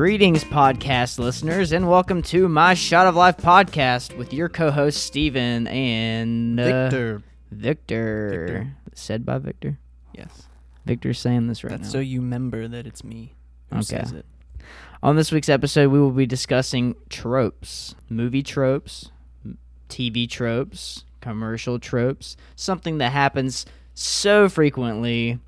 Greetings, podcast listeners, and welcome to my Shot of Life podcast with your co-host Steven and uh, Victor. Victor. Victor. Said by Victor. Yes. Victor's saying this right That's now. so you remember that it's me who Okay. says it. On this week's episode, we will be discussing tropes, movie tropes, TV tropes, commercial tropes, something that happens so frequently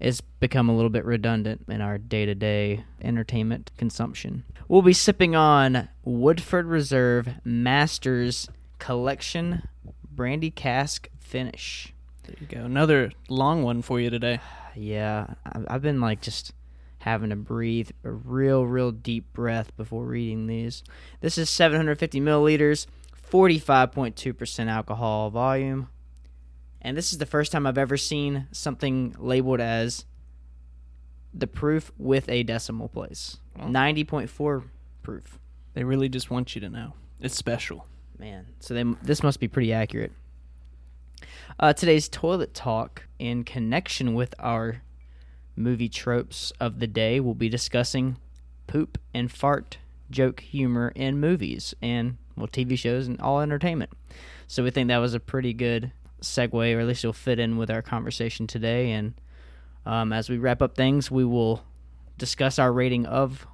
it's become a little bit redundant in our day-to-day entertainment consumption. We'll be sipping on Woodford Reserve Masters Collection Brandy Cask Finish. There you go. Another long one for you today. Yeah, I've been like just having to breathe a real, real deep breath before reading these. This is 750 milliliters, 45.2% alcohol volume. And this is the first time I've ever seen something labeled as the proof with a decimal place. Oh. 90.4 proof. They really just want you to know. It's special. Man, so they, this must be pretty accurate. Uh, today's toilet talk, in connection with our movie tropes of the day, we'll be discussing poop and fart joke humor in movies and well TV shows and all entertainment. So we think that was a pretty good segue, or at least it'll fit in with our conversation today. And um, as we wrap up things, we will discuss our rating of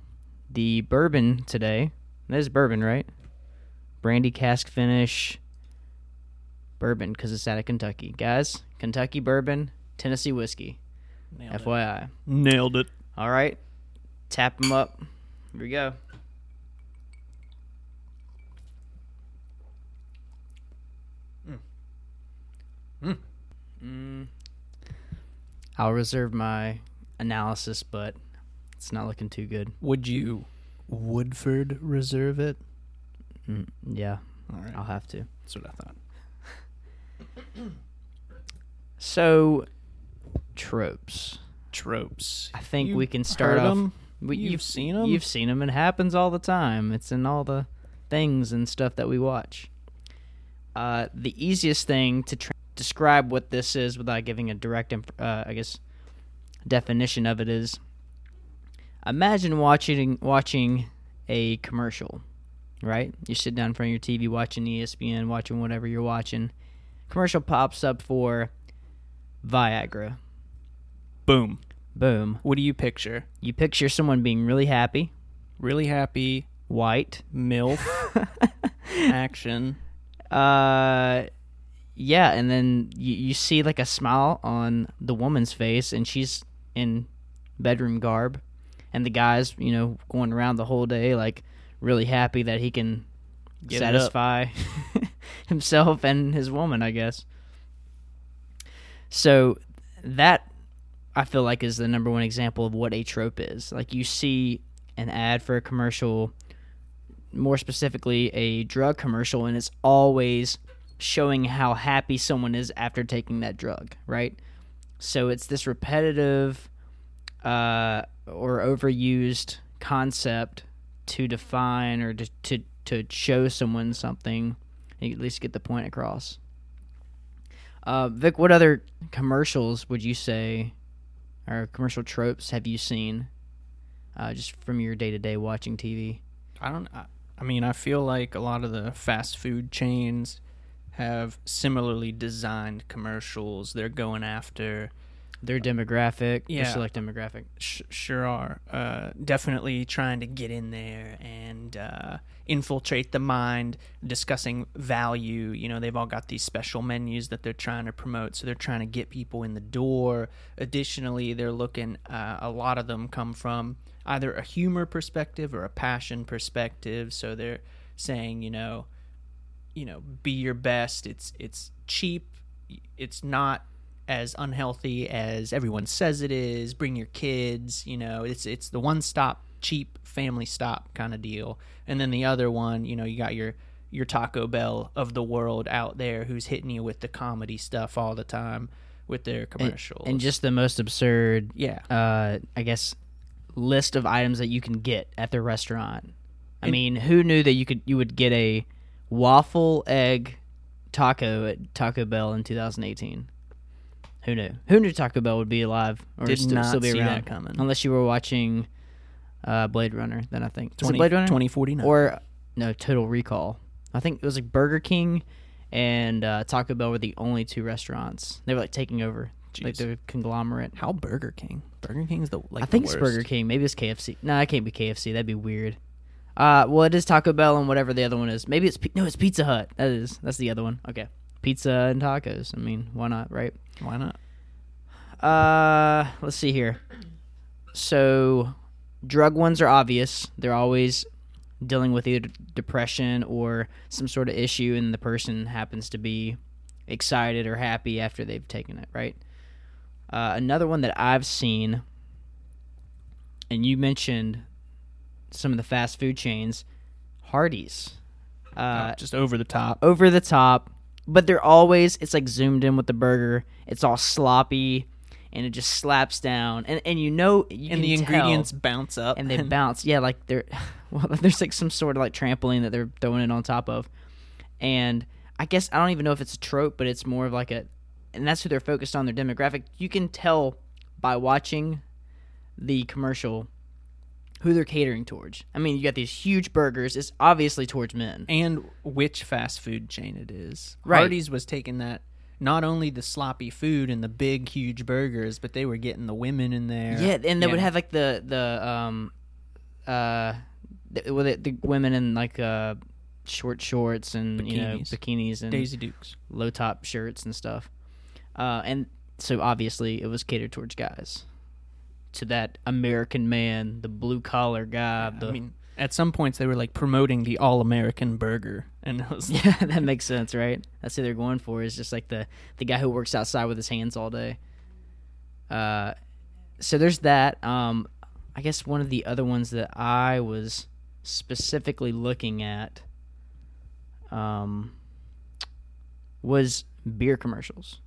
the bourbon today. That is bourbon, right? brandy cask finish bourbon because it's out of Kentucky. Guys, Kentucky bourbon, Tennessee whiskey. Nailed it. FYI. Nailed it. All right, tap them up. Here we go. Mm. Mm. I'll reserve my analysis, but it's not looking too good. Would you Woodford reserve it? Mm, yeah, All right. I'll have to. That's what I thought. So, tropes. Tropes. I think You we can start off. 'em? We, You've seen them. You've seen them. It happens all the time. It's in all the things and stuff that we watch. Uh, the easiest thing to tr describe what this is without giving a direct, imp- uh, I guess, definition of it is: imagine watching watching a commercial, right? You sit down in front of your TV watching ESPN, watching whatever you're watching. Commercial pops up for Viagra. Boom. Boom. What do you picture? You picture someone being really happy, Really happy white. MILF action. Uh, yeah, and then you, you see like a smile on the woman's face, and she's in bedroom garb, and the guy's you know going around the whole day like really happy that he can Get satisfy himself and his woman, I guess. So that I feel like is the number one example of what a trope is. Like you see an ad for a commercial, more specifically a drug commercial, and it's always showing how happy someone is after taking that drug, right? So it's this repetitive uh, or overused concept to define or to, to to show someone something, at least get the point across. Uh, Vic, what other commercials would you say, or commercial tropes have you seen, uh, just from your day to day watching TV? I don't. I, I mean, I feel like a lot of the fast food chains have similarly designed commercials. They're going after. Their demographic, their Yeah. select demographic. Sh- sure are. Uh, definitely trying to get in there and uh, infiltrate the mind, discussing value. You know, they've all got these special menus that they're trying to promote, so they're trying to get people in the door. Additionally, they're looking. Uh, a lot of them come from either a humor perspective or a passion perspective. So they're saying, you know, you know, be your best. It's it's cheap. It's not as unhealthy as everyone says it is. Bring your kids. You know, it's it's the one stop cheap family stop kind of deal. And then the other one, you know, you got your your Taco Bell of the world out there who's hitting you with the comedy stuff all the time with their commercials. And just the most absurd, yeah, uh, I guess, list of items that you can get at the restaurant. I And- mean, who knew that you could you would get a waffle egg taco at Taco Bell in 2018? Who knew? Who knew Taco Bell would be alive or Did st- not still be see around? that coming. Unless you were watching uh, Blade Runner. Then I think Was it 20, Blade Runner 2049. or no Total Recall. I think it was like Burger King and uh, Taco Bell were the only two restaurants. They were like taking over, like the conglomerate. How Burger King? Burger King's the like I think it's. Burger King. Maybe it's KFC. No, it can't be KFC. That'd be weird. Uh, well, it is Taco Bell and whatever the other one is. Maybe it's no, it's Pizza Hut. That is that's the other one. Okay, pizza and tacos. I mean, why not, right? Why not? Uh, let's see here. So, drug ones are obvious. They're always dealing with either depression or some sort of issue, and the person happens to be excited or happy after they've taken it, right? Uh, another one that I've seen, and you mentioned some of the fast food chains, Hardee's. Uh, Oh, just over the top. over the top, but they're always it's like zoomed in with the burger. It's all sloppy, and it just slaps down, and and you know you and the ingredients bounce up. and they bounce. Yeah, like they're well, there's like some sort of like trampoline that they're throwing it on top of, and I guess I don't even know if it's a trope, but it's more of like a, and that's who they're focused on their demographic. You can tell by watching the commercial who they're catering towards. I mean, you got these huge burgers. It's obviously towards men. and which fast food chain it is. Right. Hardee's was taking that not only the sloppy food and the big huge burgers, but they were getting the women in there. Yeah, and they would have like the the um uh the, with it, the women in like uh short shorts and you know Bikinis. bikinis and Daisy Dukes. low top shirts and stuff. Uh and so obviously it was catered towards guys. To that American man, the blue collar guy, the I mean, at some points they were like promoting the all American burger, and it was Yeah, that makes sense, right? That's who they're going for. Is just like the the guy who works outside with his hands all day. Uh, so there's that. Um, I guess one of the other ones that I was specifically looking at, um, was beer commercials.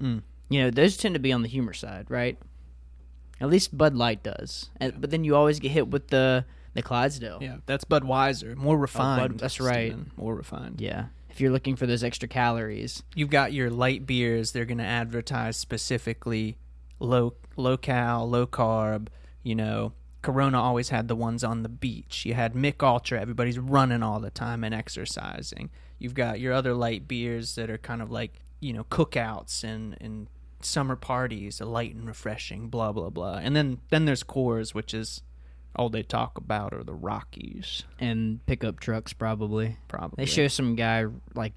Mm. You know, those tend to be on the humor side, right? At least Bud Light does. And, but then you always get hit with the the Clydesdale. yeah, that's Budweiser, more oh, refined. that's right. Steven, more refined. Yeah. If you're looking for those extra calories. You've got your light beers. They're going to advertise specifically low low cal, low carb. You know, Corona always had the ones on the beach. You had Mich Ultra. Everybody's running all the time and exercising. You've got your other light beers that are kind of like you know cookouts and and summer parties, a light and refreshing. Blah blah blah. And then then there's Coors, which is all they talk about are the Rockies. and pickup trucks probably. Probably They show some guy like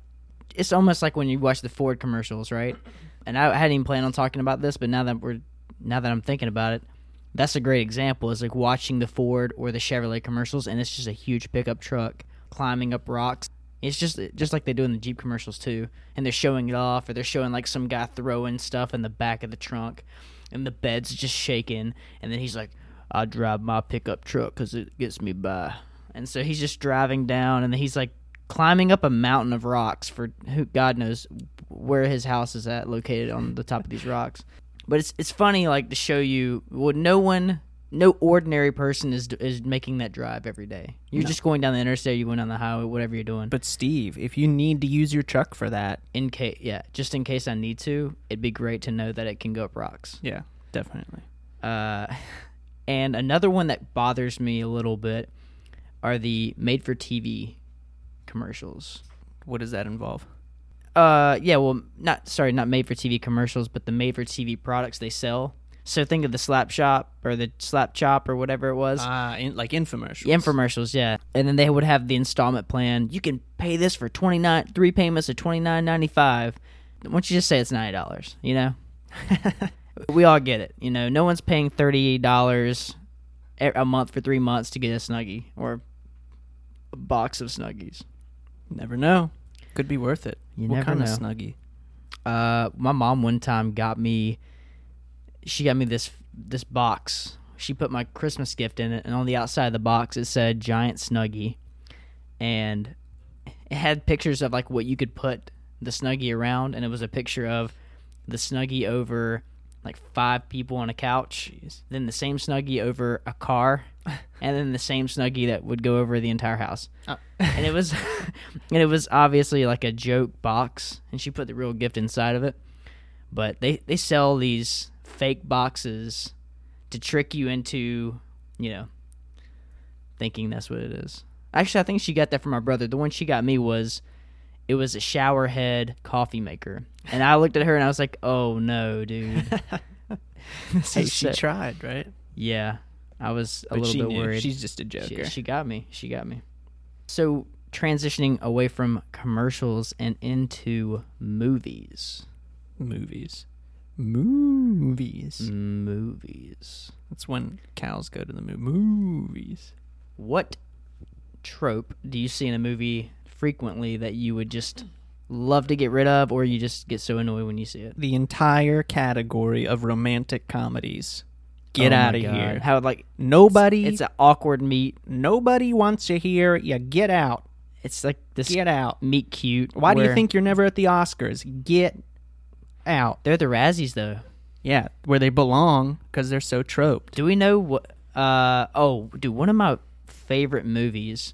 it's almost like when you watch the Ford commercials, right? And I hadn't even planned on talking about this, but now that we're now that I'm thinking about it, that's a great example. Is like watching the Ford or the Chevrolet commercials, and it's just a huge pickup truck climbing up rocks. It's just just like they do in the Jeep commercials too, and they're showing it off, or they're showing like some guy throwing stuff in the back of the trunk, and the bed's just shaking, and then he's like, "I drive my pickup truck because it gets me by," and so he's just driving down, and then he's like climbing up a mountain of rocks for who God knows where his house is at, located on the top of these rocks. But it's it's funny like to show you well, no one, no ordinary person is is making that drive every day. You're No. just going down the interstate, you going down the highway, whatever you're doing. But Steve, if you need to use your truck for that, in case, yeah, just in case I need to, it'd be great to know that it can go up rocks. yeah, definitely. Uh, and another one that bothers me a little bit are the made-for-TV commercials. What does that involve? Uh, yeah, well, not sorry, not made-for-TV commercials, but the made-for-TV products they sell. So think of the Slap Shop or the Slap Chop or whatever it was. Uh, in, like infomercials. Infomercials, yeah, and then they would have the installment plan. You can pay this for twenty nine, three payments of twenty nine ninety five. Why don't you just say it's ninety dollars? You know, we all get it. You know, no one's paying thirty dollars a month for three months to get a snuggie or a box of snuggies. Never know. Could be worth it. You what never kind know. of snuggie? Uh, my mom one time got me. She got me this this box. She put my Christmas gift in it, and on the outside of the box it said "Giant Snuggie," and it had pictures of like what you could put the Snuggie around, and it was a picture of the Snuggie over like five people on a couch, then the same Snuggie over a car, and then the same Snuggie that would go over the entire house. Oh. and it was and it was obviously like a joke box and she put the real gift inside of it but they they sell these fake boxes to trick you into you know thinking that's what it is. Actually, I think she got that from my brother. The one she got me was it was a shower head coffee maker, and I looked at her and I was like, "Oh no, dude." Hey, she so- tried, right? yeah, I was a But little bit knew. worried. She's just a She, joker. she got me. She got me. So transitioning away from commercials and into movies. movies. Movies. Movies. That's when cows go to the mo- movies. What trope do you see in a movie frequently that you would just love to get rid of, or you just get so annoyed when you see it? The entire category of romantic comedies. Get Oh out of God. here. How like Nobody. it's an awkward meet. nobody wants to hear you. Get out. It's like this Get out. meet cute. Why do you think you're never at the Oscars? Get out. they're the Razzies though? Yeah, where they belong because they're so troped. Do we know what? Uh oh, dude, one of my favorite movies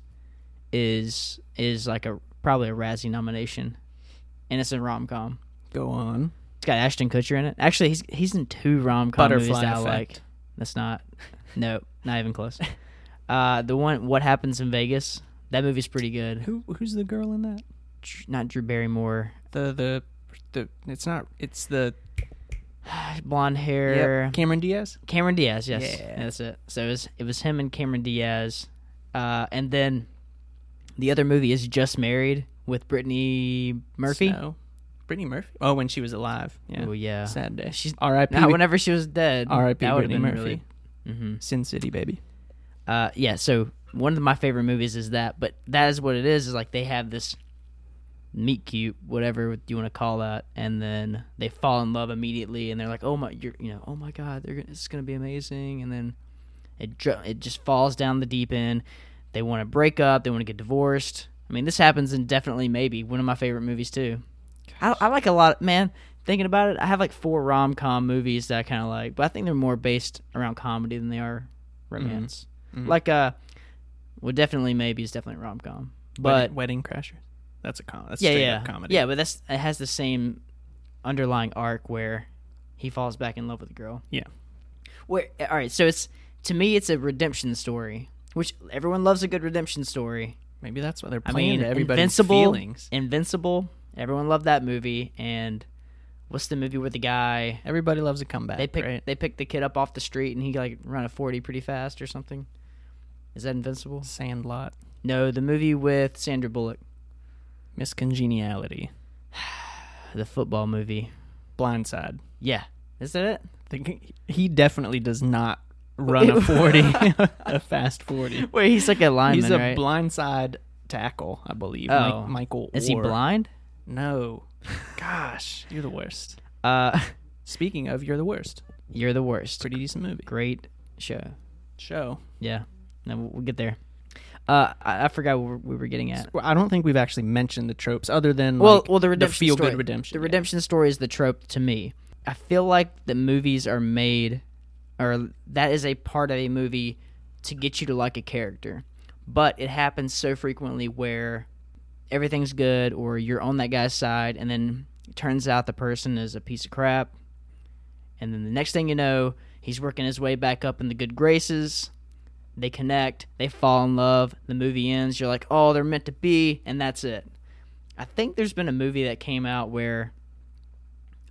is is like a probably a Razzie nomination, and it's a rom com. Go on. It's got Ashton Kutcher in it. Actually, he's he's in two rom com movies that I Effect. like. That's not, no, not even close. Uh, the one What Happens in Vegas. That movie's pretty good. Who who's the girl in that? Not Drew Barrymore, The the the. It's not. It's the blonde hair. Yep, Cameron Diaz. Cameron Diaz, yes, Yeah. that's it. So it was, it was him and Cameron Diaz, uh, and then the other movie is Just Married with Brittany Murphy. Snow. Brittany Murphy. Oh, when she was alive. Yeah. Oh yeah, Sad day. She's R.I.P. not whenever she was dead. R.I.P. Brittany Murphy. really. hmm Sin City, baby. Uh, yeah. So one of my favorite movies is that, but that is what it is. Is like they have this meet cute, whatever you want to call that, and then they fall in love immediately, and they're like, "Oh my, you're, you know, oh my God, they're gonna, it's gonna be amazing," and then it it just falls down the deep end. They want to break up. They want to get divorced. I mean, this happens in definitely maybe one of my favorite movies too. I, I like a lot, man. Thinking about it, I have like four rom com movies that I kind of like, but I think they're more based around comedy than they are romance. Mhm. Like uh, well, definitely maybe is definitely rom com, But but Wedding Crashers. That's a com. That's yeah, yeah, comedy. yeah. But that's it has the same underlying arc where he falls back in love with the girl. Yeah. Where all right, so it's to me it's a redemption story, which everyone loves a good redemption story. Maybe that's why they're playing I mean, to everybody's Invincible, feelings. Invincible, everyone loved that movie, and what's the movie with the guy? Everybody loves a comeback. They picked right? they picked the kid up off the street and he like run a forty pretty fast or something. Is that Invincible? Sandlot. No, the movie with Sandra Bullock, Miss Congeniality. the football movie. Blindside. Yeah, is that it? Think- He definitely does not run a 40, a fast 40. Wait, he's like a lineman, He's a right? blindside tackle, I believe. Oh. Mike, Michael Is he Oher. blind? No. Gosh, you're the worst. Uh, Speaking of, you're the worst. you're the worst. Pretty decent movie. Great show. Show. Yeah, no, we'll get there. Uh, I, I forgot what we were getting at. I don't think we've actually mentioned the tropes other than Well, like, well, the redemption feel good redemption. The yeah. redemption story is the trope to me. I feel like the movies are made, or that is a part of a movie to get you to like a character. But it happens so frequently where everything's good, or you're on that guy's side, and then it turns out the person is a piece of crap. And then the next thing you know, he's working his way back up in the good graces. They connect, they fall in love. The movie ends. You're like, oh, they're meant to be, and that's it. I think there's been a movie that came out where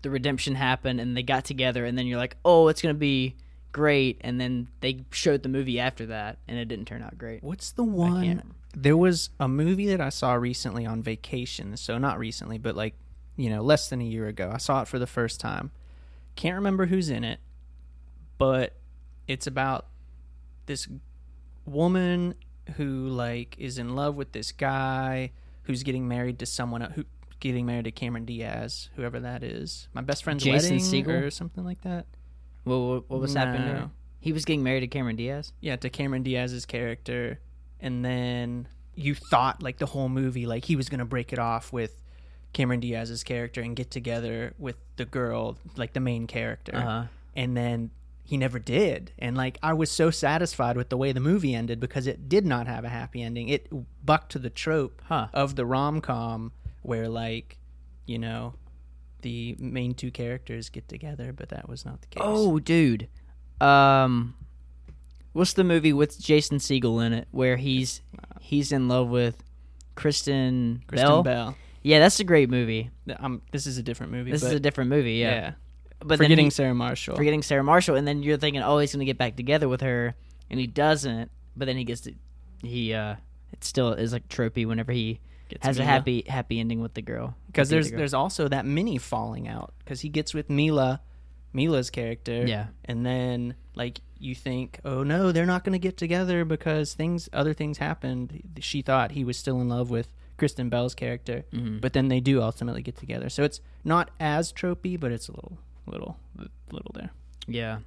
the redemption happened and they got together, and then you're like, oh, it's gonna be great, and then they showed the movie after that, and it didn't turn out great. What's the one? There was a movie that I saw recently on vacation. So not recently, but like you know, less than a year ago. I saw it for the first time. Can't remember who's in it, but it's about this woman who like is in love with this guy who's getting married to someone who getting married to Cameron Diaz, whoever that is. My best friend's Jason wedding Segel? or something like that. What, what, what was happening there? He was getting married to Cameron Diaz. yeah to cameron diaz's character and then you thought like the whole movie like he was gonna break it off with cameron diaz's character and get together with the girl like the main character Uh huh. and then he never did and like i was so satisfied with the way the movie ended because it did not have a happy ending it bucked to the trope Huh. of the rom-com where like you know the main two characters get together but that was not the case Oh, dude. Um, What's the movie with Jason Segel in it where he's he's in love with Kristen, Kristen Bell? Bell. Yeah, that's a great movie. Um, this is a different movie. This is a different movie. Yeah, yeah. But Forgetting he- Sarah Marshall. forgetting Sarah Marshall, and then you're thinking, oh, he's gonna get back together with her, and he doesn't. But then he gets to, he uh, it still is like tropey whenever he Gets has a happy happy ending with the girl. because there's the girl. there's also that mini falling out because he gets with Mila, Mila's character. Yeah. and then like you think, oh no, they're not going to get together because things other things happened. She thought he was still in love with Kristen Bell's character, Mhm. but then they do ultimately get together. So it's not as tropey, but it's a little little little there. Yeah,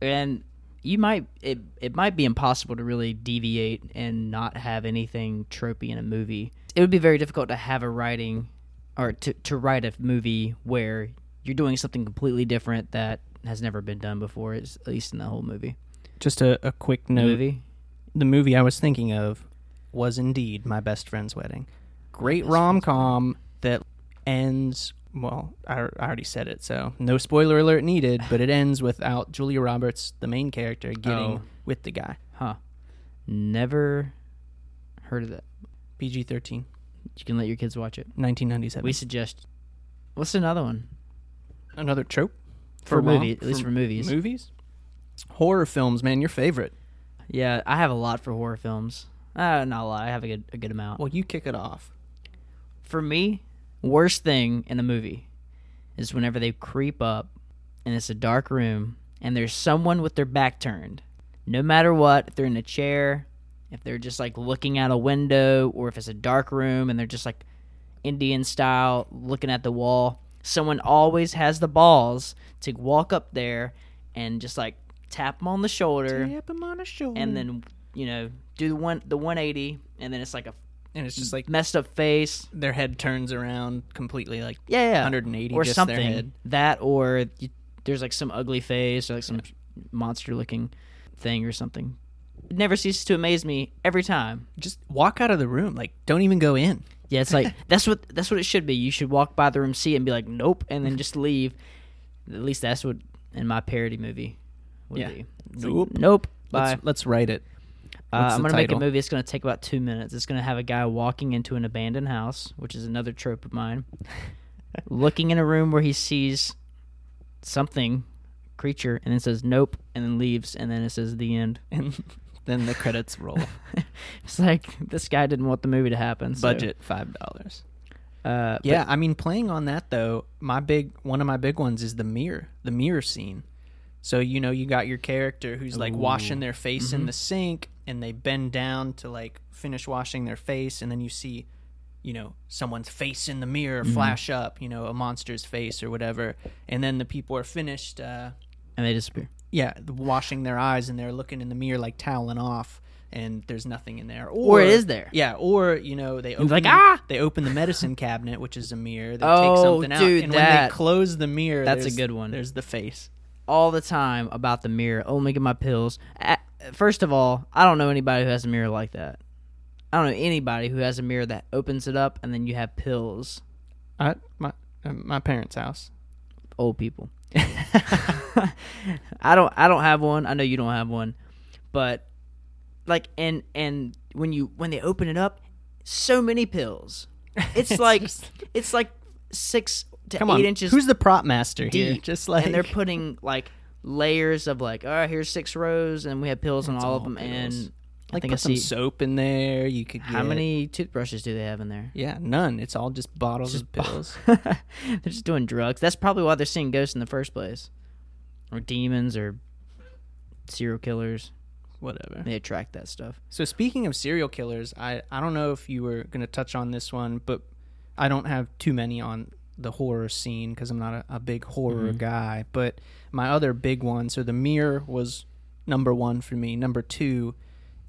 and you might it it might be impossible to really deviate and not have anything tropey in a movie. It would be very difficult to have a writing or to to write a movie where you're doing something completely different that has never been done before. At least in the whole movie. Just a, a quick note. Movie. the movie I was thinking of was indeed my best friend's wedding. Great rom com that ends. Well, I, I already said it, so no spoiler alert needed. But it ends without Julia Roberts, the main character, getting Oh. with the guy. Huh. Never heard of that. PG thirteen. You can let your kids watch it. 1997. We suggest. What's another one Another trope for, rom- movie? At least for movies. Movies, horror films. Man, your favorite. Yeah, I have a lot for horror films. Uh, not a lot. I have a good a good amount. Well, you kick it off. for me, worst thing in a movie is whenever they creep up and it's a dark room and there's someone with their back turned. No matter what, if they're in a chair, if they're just like looking out a window, or if it's a dark room and they're just like Indian style looking at the wall, someone always has the balls to walk up there and just like tap them on the shoulder Tap him on the shoulder. and then you know do the one the 180 and then it's like a and it's just like messed up face their head turns around completely, like yeah, yeah. 180 or just something their head. that or you, there's like some ugly face or like some monster looking thing or something it never ceases to amaze me every time Just walk out of the room. Like, don't even go in. yeah it's like that's what that's what it should be you should walk by the room see it and be like nope and then just leave at least that's what in my parody movie would Yeah. be It's Nope. like, nope bye Let's, let's write it. Uh, I'm gonna make a movie. It's gonna take about two minutes. It's gonna have a guy walking into an abandoned house, which is another trope of mine. looking in a room where he sees something, creature, and then says nope, and then leaves, and then it says the end. And then the credits roll. It's like this guy didn't want the movie to happen. so, Budget five dollars. Uh, Yeah, I mean, playing on that though, my big one of my big ones is the mirror, the mirror scene. So you know, you got your character who's like washing their face in the sink, and they bend down to like finish washing their face, and then you see, you know, someone's face in the mirror flash up, you know, a monster's face or whatever, and then the people are finished. Uh, and they disappear. yeah, washing their eyes and they're looking in the mirror like toweling off, and there's nothing in there. Or it is there. Yeah, or you know they open like, the, "Ah!" they open the medicine cabinet, which is a mirror. They Oh, take something out, dude, and when they close the mirror, That's a good one. There's the face. All the time about the mirror. Oh, let me get my pills. Uh, First of all, I don't know anybody who has a mirror like that. I don't know anybody who has a mirror that opens it up and then you have pills. I my uh, my parents' house. old people. I don't I don't have one. I know you don't have one. But like and and when you when they open it up, so many pills. It's, like just- it's like 6 to Come 8 on, inches who's the prop master here? Just like and they're putting like layers of like, all right, here's six rows and we have pills on It's all, of them pills. and I like think put I some soap in there. You could Get, how many toothbrushes do they have in there? Yeah, none. It's all just bottles Just of pills. they're just doing drugs. That's probably why they're seeing ghosts in the first place, or demons, or serial killers. Whatever. They attract that stuff. So speaking of serial killers, I I don't know if you were going to touch on this one, but I don't have too many on the horror scene because I'm not a, a big horror Mhm. guy. But my other big one, so the mirror was number one for me. Number two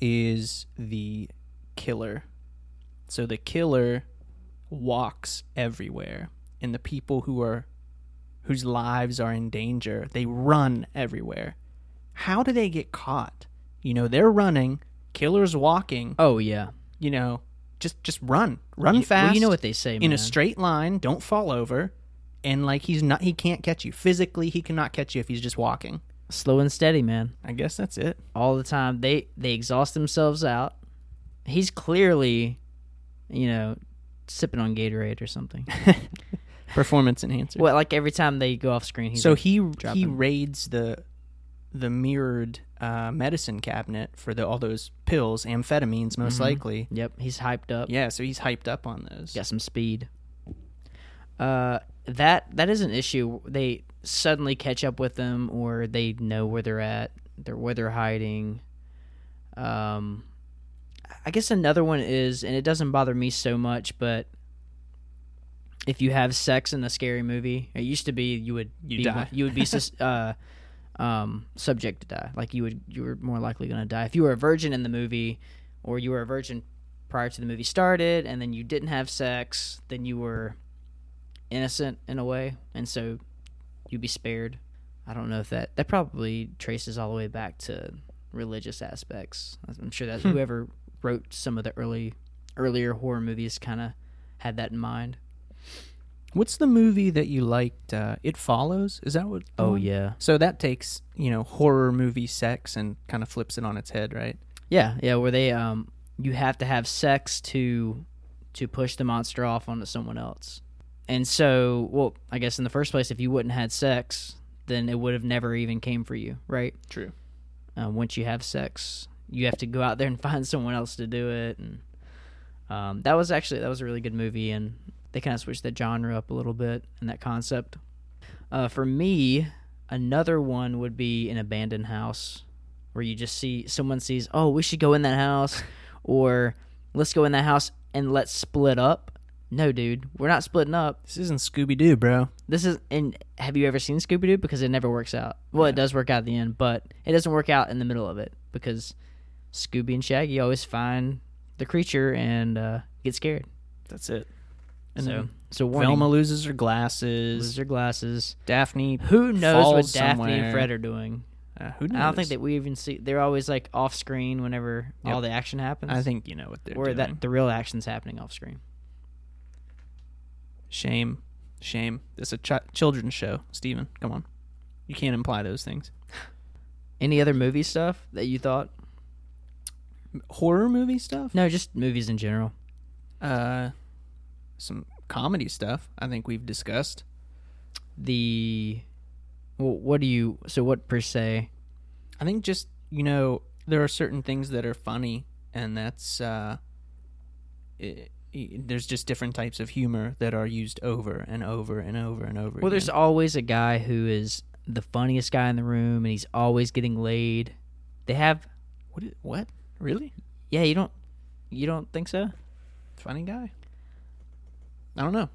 is the killer. So the killer walks everywhere, and the people who are whose lives are in danger, they run everywhere. How do they get caught? You know, they're running, killer's walking, Oh yeah, you know, just just run. Run You- fast. Well, you know what they say, in man. a straight line, don't fall over. And like he's not he can't catch you. Physically, he cannot catch you if he's just walking. Slow and steady, man. I guess that's it. All the time. They they exhaust themselves out. He's clearly, you know, sipping on Gatorade or something. Performance enhancer. well, like every time they go off screen, he's so like, he he raids the the mirrored uh, medicine cabinet for the all those pills, amphetamines most Mhm. likely. Yep, he's hyped up. Yeah, so he's hyped up on those. got some speed. Uh, that that is an issue. They suddenly catch up with them, or they know where they're at, they're where they're hiding. Um, I guess another one is, and it doesn't bother me so much, but if you have sex in a scary movie, it used to be you would You be, die. you would be uh, um, subject to die. Like you would, you were more likely going to die if you were a virgin in the movie, or you were a virgin prior to the movie started, and then you didn't have sex. Then you were innocent in a way, and so you'd be spared. I don't know if that that probably traces all the way back to religious aspects. I'm sure that Hmm. whoever wrote some of the early earlier horror movies kind of had that in mind. What's the movie that you liked? Uh, it Follows. Is that what? Oh one? yeah, So that takes you know horror movie sex and kind of flips it on its head, right? yeah, yeah. Where they um, you have to have sex to to push the monster off onto someone else. And so, well, I guess in the first place, if you wouldn't had sex, then it would have never even came for you, right? True. uh, once you have sex, you have to go out there and find someone else to do it. And um, that was actually that was a really good movie, and they kind of switched the genre up a little bit and that concept. Uh, for me, another one would be an abandoned house, where you just see someone sees, oh, we should go in that house, or let's go in that house and let's split up. No, dude, we're not splitting up. This isn't Scooby Doo, bro. This is and have you ever seen Scooby Doo? Because it never works out. Well, it does work out at the end, but it doesn't work out in the middle of it because Scooby and Shaggy always find the creature and uh, get scared. That's it. And so, so warning, Velma loses her glasses. loses their glasses. Daphne. Who knows what Daphne and. Fred are doing? Uh, who knows? I don't think that we even see. They're always like off screen whenever Yep. all the action happens. I think you know what they're or doing. that the real action's happening off screen. Shame, shame. It's a ch- children's show, Steven. Come on, you can't imply those things. Any other movie stuff that you thought? Horror movie stuff. No, just movies in general. Uh, some comedy stuff. I think we've discussed. The well, what do you? So what per se? I think just you know there are certain things that are funny, and that's uh, i i there's just different types of humor that are used over and over and over and over. Well, there's always a guy who is the funniest guy in the room, and he's always getting laid. They have, what? What? Really? yeah. You don't, you don't think so? Funny guy? I don't know.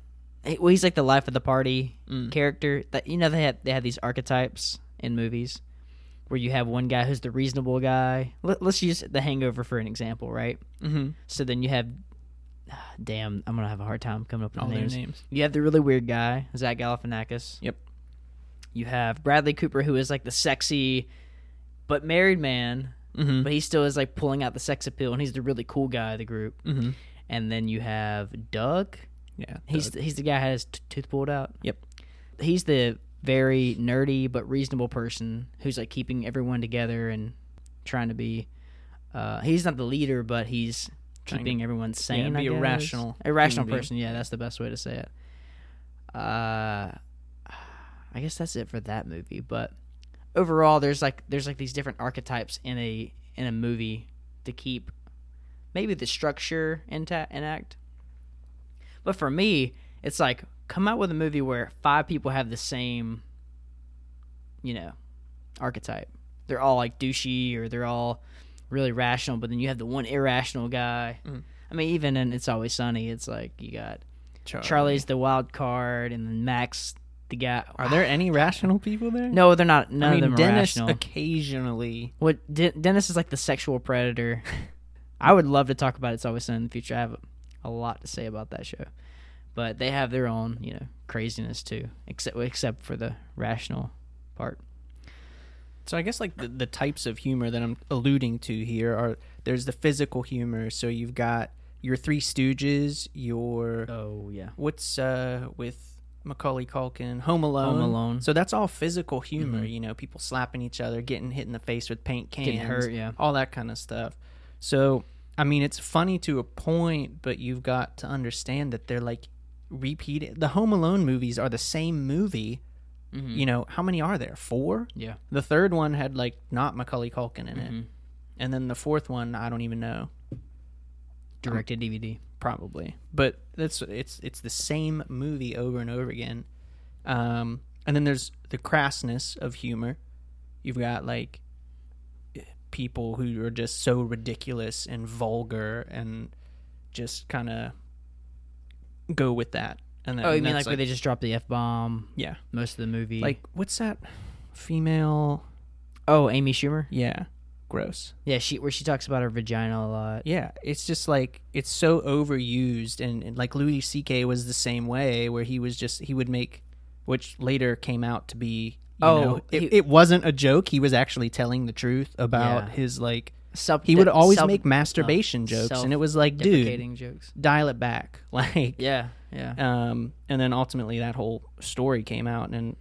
Well, he's like the life of the party Mm. character. That you know they have they have these archetypes in movies where you have one guy who's the reasonable guy. Let, let's use The Hangover for an example, right? Mm-hmm. So then you have, damn, I'm gonna have a hard time coming up with All their names. names. You have the really weird guy, Zach Galifianakis. Yep. You have Bradley Cooper, who is like the sexy but married man, Mm-hmm. but he still is like pulling out the sex appeal, and he's the really cool guy of the group. mm-hmm. And then you have Doug. Yeah. He's Doug. he's the guy who has t- tooth pulled out. Yep. He's the very nerdy but reasonable person who's like keeping everyone together and trying to be. Uh, he's not the leader, but he's Trying to- keeping everyone sane. be I a guess. rational a rational human person. Yeah, that's the best way to say it. Uh, I guess that's it for that movie. But overall, there's like there's like these different archetypes in a in a movie to keep maybe the structure intact inact. But for me, it's like come out with a movie where five people have the same, you know, archetype. They're all like douchey or they're all really rational, but then you have the one irrational guy. Mm. I mean, even in It's Always Sunny, it's like you got Charlie. Charlie's the wild card, and then Mac's the guy. Are there any rational people there? No, they're not. None I mean, of them are Dennis rational. occasionally. What De- Dennis is like the sexual predator. I would love to talk about It's Always Sunny in the future. I have a, lot to say about that show, but they have their own, you know, craziness too. Except except for the rational part. So I guess like the, the types of humor that I'm alluding to here are there's the physical humor. So you've got your Three Stooges, your Oh yeah. what's uh with Macaulay Culkin, Home Alone. Home Alone. So that's all physical humor. Mhm. You know, people slapping each other, getting hit in the face with paint cans, Getting hurt, yeah. all that kind of stuff. So I mean, it's funny to a point, but you've got to understand that they're like repeated. The Home Alone movies are the same movie. Mhm. You know, how many are there? Four. Yeah. The third one had like not Macaulay Culkin in it, Mhm. and then the fourth one, I don't even know. Directed DVD. probably but that's it's it's the same movie over and over again um and then there's the crassness of humor you've got like people who are just so ridiculous and vulgar and just kind of go with that and then Oh, you mean that's like, where they just drop the f bomb yeah most of the movie? like what's that female oh, Amy Schumer. yeah gross Yeah, she where she talks about her vagina a lot. Yeah, it's just like it's so overused, and, and like Louis C.K. was the same way, where he was just he would make, which later came out to be, Oh, know, it, he- it wasn't a joke. He was actually telling the truth about Yeah. his like. Self- He would always self- make masturbation jokes, and it was like, dude, jokes. dial it back, like, Yeah, yeah. um, and then ultimately that whole story came out, and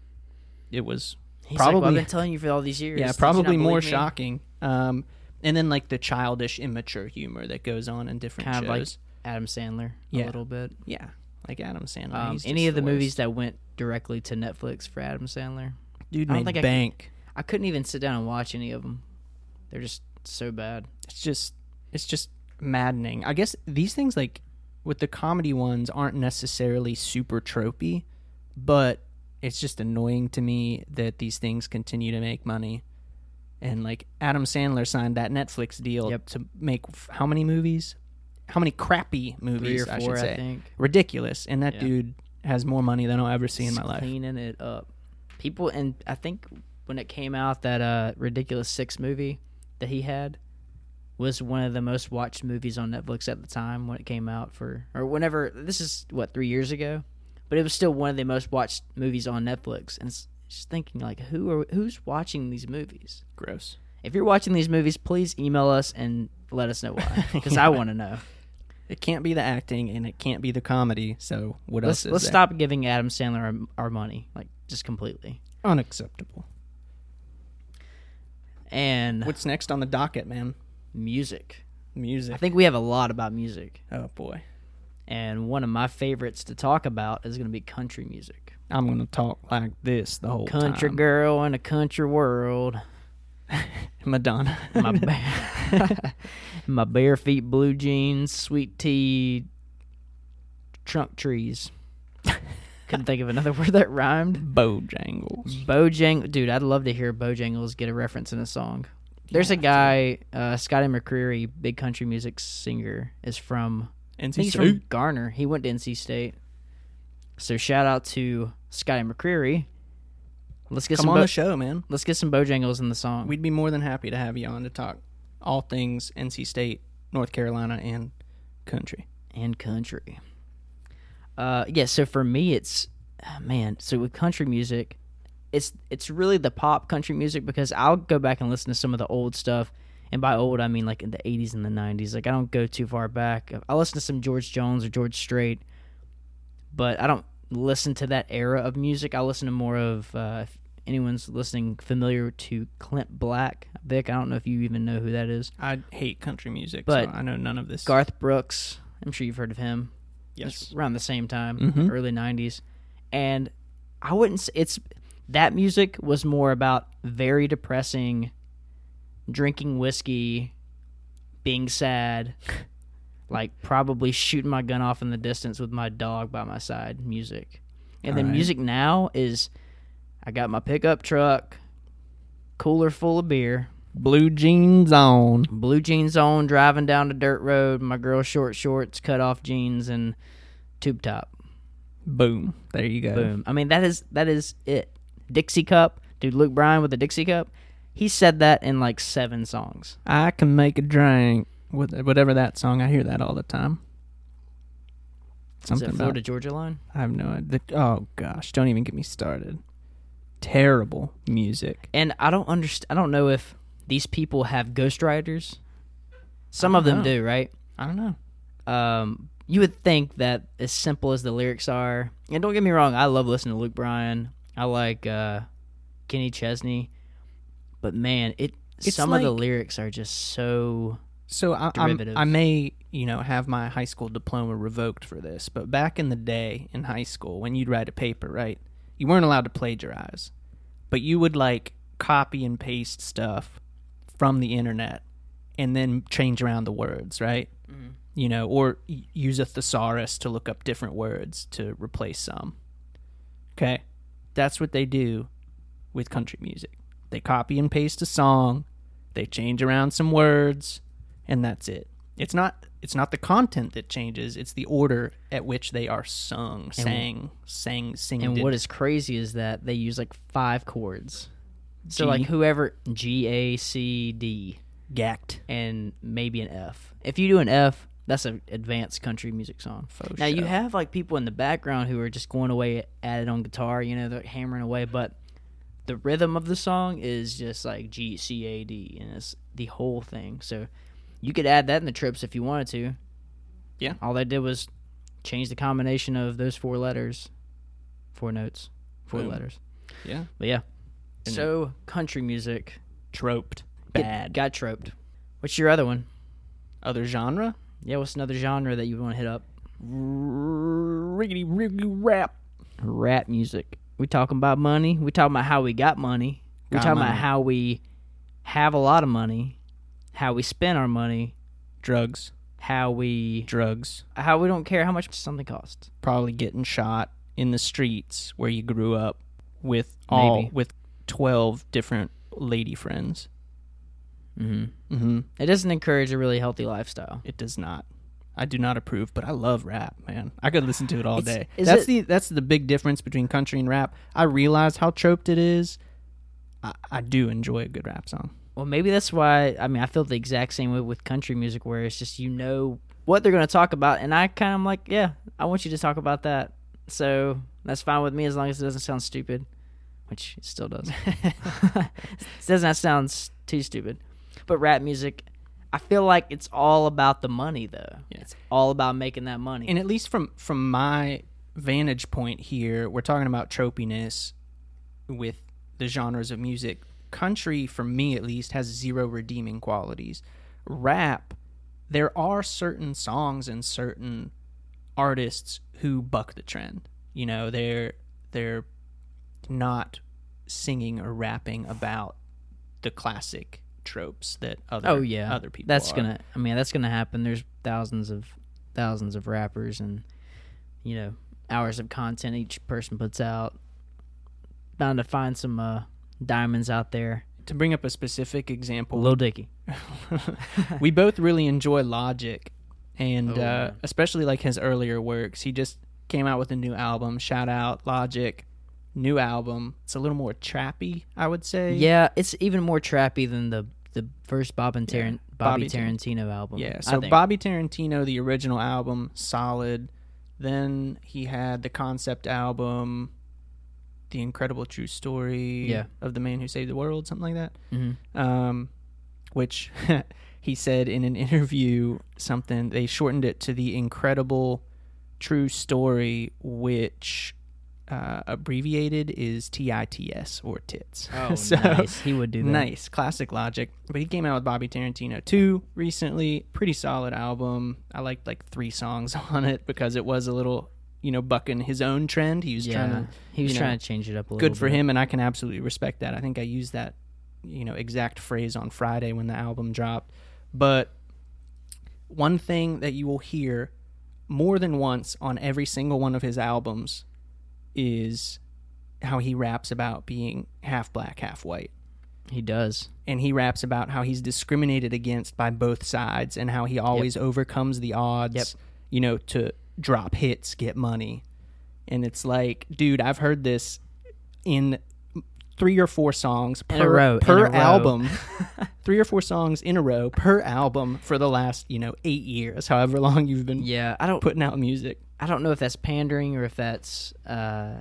it was He's like, well, probably- I've been telling you for all these years. yeah, probably more me?" shocking. Um, and then like the childish, immature humor that goes on in different Kind of like shows. Adam Sandler Yeah. a little bit. yeah, like Adam Sandler. Um, any of the, worst. movies that went directly to Netflix for Adam Sandler, dude I don't made think I bank. I couldn't even sit down and watch any of them. They're just so bad. It's just it's just maddening. I guess these things like with the comedy ones aren't necessarily super tropey, but it's just annoying to me that these things continue to make money. And like Adam Sandler signed that Netflix deal Yep. to make f- how many movies? How many crappy movies? Three or I four, should I, think. Ridiculous. And that Yeah. dude has more money than I'll ever see in my life. Cleaning it up. People, and I think when it came out, that uh, ridiculous six movie that he had was one of the most watched movies on Netflix at the time when it came out for or whenever. This is what three years ago, but it was still one of the most watched movies on Netflix. And it's just thinking like, who are who's watching these movies? Gross. If you're watching these movies, please email us and let us know why, because I want to know. It can't be the acting and it can't be the comedy. So what Let's else is let's there? stop giving Adam Sandler our, our money, like just completely. Unacceptable. And What's next on the docket, man? music. Music. I think we have a lot about music, oh boy, and one of my favorites to talk about is going to be country music. I'm gonna talk like this the whole Country time. Country girl in a country world. Madonna. My bare, my bare feet, blue jeans, sweet tea, trunk trees. Couldn't think of another word that rhymed. Bojangles. Bojang, dude, I'd love to hear Bojangles get a reference in a song. There's a guy, uh, Scotty McCreery, big country music singer, is from. NC he's from Garner. He went to NC State. So shout out to Scotty McCreery. Let's get Come some. on Bo- the show, man. let's get some Bojangles in the song. We'd be more than happy to have you on to talk all things NC State, North Carolina, and country. and country. Uh, yeah. So for me, it's ah, man. So with country music, it's it's really the pop country music because I'll go back and listen to some of the old stuff, and by old I mean like in the '80s and the '90s. Like I don't go too far back. I listen to some George Jones or George Strait, but I don't listen to that era of music. I listen to more of. Uh, anyone's listening familiar to Clint Black, Vic, I don't know if you even know who that is. I hate country music, But so I know none of this. Garth Brooks. I'm sure you've heard of him. yes. It's around the same time, Mhm. early '90s, and I wouldn't. Say it's that music was more about very depressing, drinking whiskey, being sad, like probably shooting my gun off in the distance with my dog by my side. Music, and then Alright. music now is, I got my pickup truck, cooler full of beer, Blue jeans on. blue jeans on, driving down the dirt road, my girl short shorts, cut off jeans, and tube top. Boom. There you go. Boom. I mean that is that is it. Dixie Cup, dude. Luke Bryan with the Dixie Cup. He said that in like seven songs. I can make a drink. With whatever that song, I hear that all the time. Something Is about. Florida Georgia line? I have no idea. Oh gosh, don't even get me started. Terrible music. And I don't understand. I don't know if these people have ghostwriters. Some of them know. do, right? I don't know. Um, you would think that as simple as the lyrics are, and don't get me wrong, I love listening to Luke Bryan. I like uh, Kenny Chesney, but man, it It's some of the lyrics are just so. So I, Derivative. I may, you know, have my high school diploma revoked for this, but back in the day in high school, when you'd write a paper, right, you weren't allowed to plagiarize, but you would like copy and paste stuff from the internet and then change around the words, right? Mm-hmm. You know, or use a thesaurus to look up different words to replace some. Okay, that's what they do with country music. They copy and paste a song, they change around some words, and that's it. It's not it's not the content that changes, it's the order at which they are sung, sang, sang, sing. And what is crazy is that they use like five chords. So G. like whoever G A C D gacked and maybe an F. If you do an F, that's an advanced country music song. Now you have like people in the background who are just going away at it on guitar, you know, they're hammering away, but the rhythm of the song is just like G C A D and it's the whole thing. So you could add that in the trips if you wanted to. Yeah. All they did was change the combination of those four letters, four notes, four Boom. letters. Yeah. But yeah. And- so country music Troped. Bad. got troped. What's your other one? Other genre? Yeah, what's another genre that you want to hit up? Riggedy riggedy rap. Rap music. We talking about money. We talking about how we got money. We Got talking money. about how we have a lot of money, how we spend our money, Drugs. how we Drugs. how we don't care how much something costs. Probably getting shot in the streets where you grew up with all Maybe. with twelve different lady friends. Mm-hmm. Mm-hmm. It doesn't encourage a really healthy lifestyle. It does not. I do not approve, but I love rap, man. I could listen to it all It's- day. that's it- the that's the big difference between country and rap. I realize how troped it is. I, I do enjoy a good rap song. Well, maybe that's why. I mean, I feel the exact same way with country music, where it's just you know what they're going to talk about, and I kind of like, yeah, I want you to talk about that. So that's fine with me as long as it doesn't sound stupid, which it still does. it doesn't sound too stupid. But rap music, I feel like it's all about the money, though. Yeah. It's all about making that money. And at least from from my vantage point here, we're talking about tropiness with the genres of music. Country, for me at least, has zero redeeming qualities. Rap, there are certain songs and certain artists who buck the trend. You know, they're they're not singing or rapping about the classic tropes that other oh yeah, other people That's are. gonna. I mean, that's gonna happen. There's thousands of thousands of rappers, and you know, hours of content each person puts out. Bound to find some uh, diamonds out there. to bring up a specific example. Lil Dicky. we both really enjoy Logic, and Oh, uh, especially like his earlier works. He just came out with a new album. Shout out Logic, new album. It's a little more trappy, I would say. Yeah, it's even more trappy than the the first Bob and Taran- Yeah, Bobby, Bobby Tar- Tarantino album. yeah. So. Bobby Tarantino, the original album, solid. Then he had the concept album, The Incredible True Story Yeah. of the Man Who Saved the World, something like that. Mhm. um, which he said in an interview something they shortened it to the incredible true story which uh, abbreviated is tits or tits Oh, so nice. He would do that. nice classic logic but he came out with bobby tarantino 2 recently pretty solid album i liked like three songs on it because it was a little you know bucking his own trend he was Yeah, trying to he was trying know, to change it up a little. good for bit. him and i can absolutely respect that i think i used that you know exact phrase on friday when the album dropped but one thing that you will hear more than once on every single one of his albums is how he raps about being half black half white He does. and he raps about how he's discriminated against by both sides and how he always overcomes the odds Yep. you know to drop hits get money and it's like dude i've heard this in three or four songs per, row, per album three or four songs in a row per album for the last you know eight years however long you've been Yeah, I don't. putting out music I don't know if that's pandering or if that's. Uh,